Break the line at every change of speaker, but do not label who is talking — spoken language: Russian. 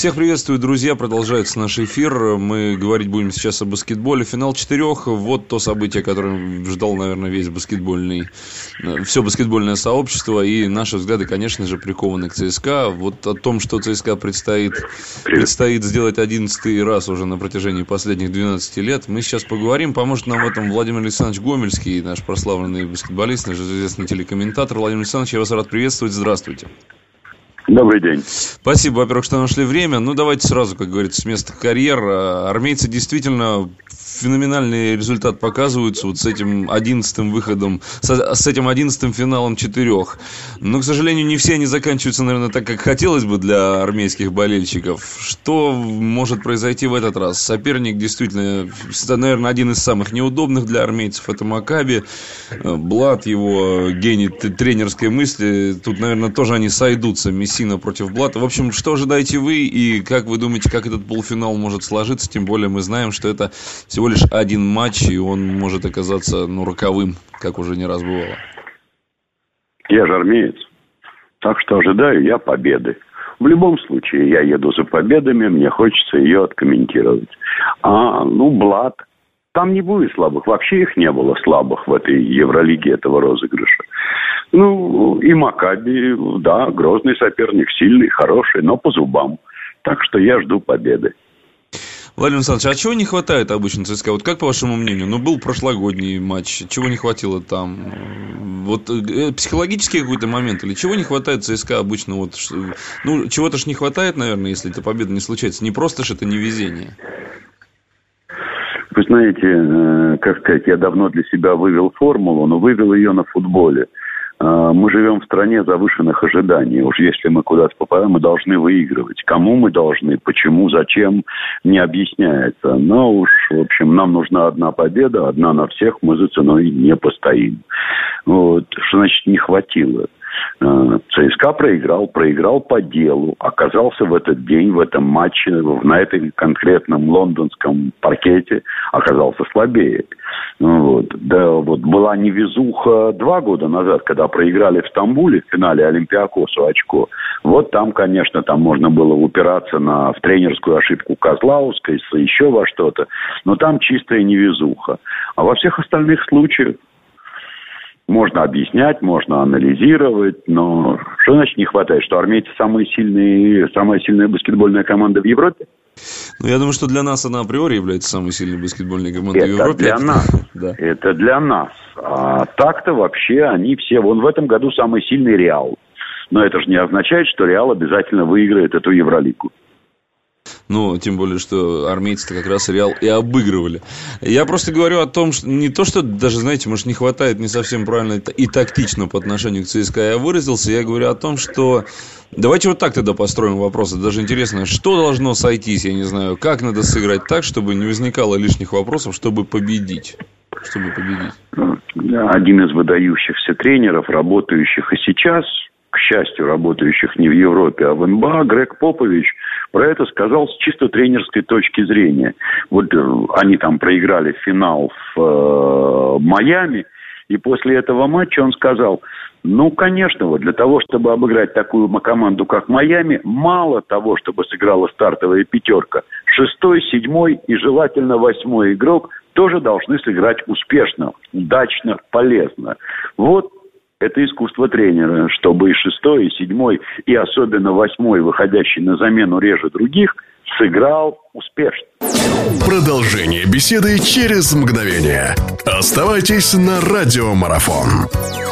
Всех приветствую, друзья. Продолжается наш эфир. Мы говорить будем сейчас о баскетболе. Финал четырех. Вот то событие, которое ждал, наверное, весь баскетбольный, э, все баскетбольное сообщество. И наши взгляды, конечно же, прикованы к ЦСКА. Вот о том, что ЦСКА предстоит, предстоит сделать одиннадцатый раз уже на протяжении последних 12 лет, мы сейчас поговорим. Поможет нам в этом Владимир Александрович Гомельский, наш прославленный баскетболист, наш известный телекомментатор. Владимир Александрович, я вас рад приветствовать. Здравствуйте.
Добрый день.
Спасибо, во-первых, что нашли время. Ну, давайте сразу, как говорится, с места карьер. Армейцы действительно феноменальный результат показываются вот с этим одиннадцатым выходом, с, с этим одиннадцатым финалом четырех. Но, к сожалению, не все они заканчиваются, наверное, так, как хотелось бы для армейских болельщиков. Что может произойти в этот раз? Соперник действительно, наверное, один из самых неудобных для армейцев. Это Макаби. Блад, его гений тренерской мысли. Тут, наверное, тоже они сойдутся. Мессина против Блата. В общем, что ожидаете вы и как вы думаете, как этот полуфинал может сложиться? Тем более мы знаем, что это всего лишь один матч, и он может оказаться ну, роковым, как уже не раз бывало.
Я же армеец. Так что ожидаю я победы. В любом случае, я еду за победами, мне хочется ее откомментировать. А, ну, Блад. Там не будет слабых. Вообще их не было слабых в этой Евролиге этого розыгрыша. Ну, и Макаби, да, грозный соперник, сильный, хороший, но по зубам. Так что я жду победы.
Владимир Александрович, а чего не хватает обычно ЦСКА? Вот как по вашему мнению? Ну, был прошлогодний матч, чего не хватило там? Вот э, психологический какой-то момент или чего не хватает ЦСКА обычно? Вот, ну, чего-то ж не хватает, наверное, если эта победа не случается. Не просто ж это не везение.
Вы знаете, э, как сказать, я давно для себя вывел формулу, но вывел ее на футболе. Мы живем в стране завышенных ожиданий. Уж если мы куда-то попадаем, мы должны выигрывать. Кому мы должны, почему, зачем, не объясняется. Но уж, в общем, нам нужна одна победа, одна на всех, мы за ценой не постоим. Вот. Что значит не хватило? Э, ЦСКА проиграл, проиграл по делу, оказался в этот день, в этом матче, на этом конкретном лондонском паркете, оказался слабее. Ну вот. Да, вот была невезуха два года назад, когда проиграли в Стамбуле в финале Олимпиакосу очко. Вот там, конечно, там можно было упираться на, в тренерскую ошибку Козлауской, еще во что-то. Но там чистая невезуха. А во всех остальных случаях можно объяснять, можно анализировать, но что значит не хватает? Что армейцы самые сильные, самая сильная баскетбольная команда в Европе?
Ну, я думаю, что для нас она априори является самой сильной баскетбольной командой
это
в Европе.
для нас. да. Это для нас. А так-то вообще они все... Вон в этом году самый сильный Реал. Но это же не означает, что Реал обязательно выиграет эту Евролигу.
Ну, тем более, что армейцы-то как раз Реал и обыгрывали. Я просто говорю о том, что не то, что даже, знаете, может, не хватает не совсем правильно и тактично по отношению к ЦСКА я выразился. Я говорю о том, что... Давайте вот так тогда построим вопрос. Даже интересно, что должно сойтись, я не знаю, как надо сыграть так, чтобы не возникало лишних вопросов, чтобы победить? Чтобы победить.
Один из выдающихся тренеров, работающих и сейчас, к счастью, работающих не в Европе, а в НБА, Грег Попович про это сказал с чисто тренерской точки зрения. Вот э, они там проиграли финал в э, Майами, и после этого матча он сказал, ну, конечно, вот для того, чтобы обыграть такую команду, как Майами, мало того, чтобы сыграла стартовая пятерка. Шестой, седьмой и желательно восьмой игрок тоже должны сыграть успешно, удачно, полезно. Вот это искусство тренера, чтобы и шестой, и седьмой, и особенно восьмой, выходящий на замену реже других, сыграл успешно.
Продолжение беседы через мгновение. Оставайтесь на радиомарафон.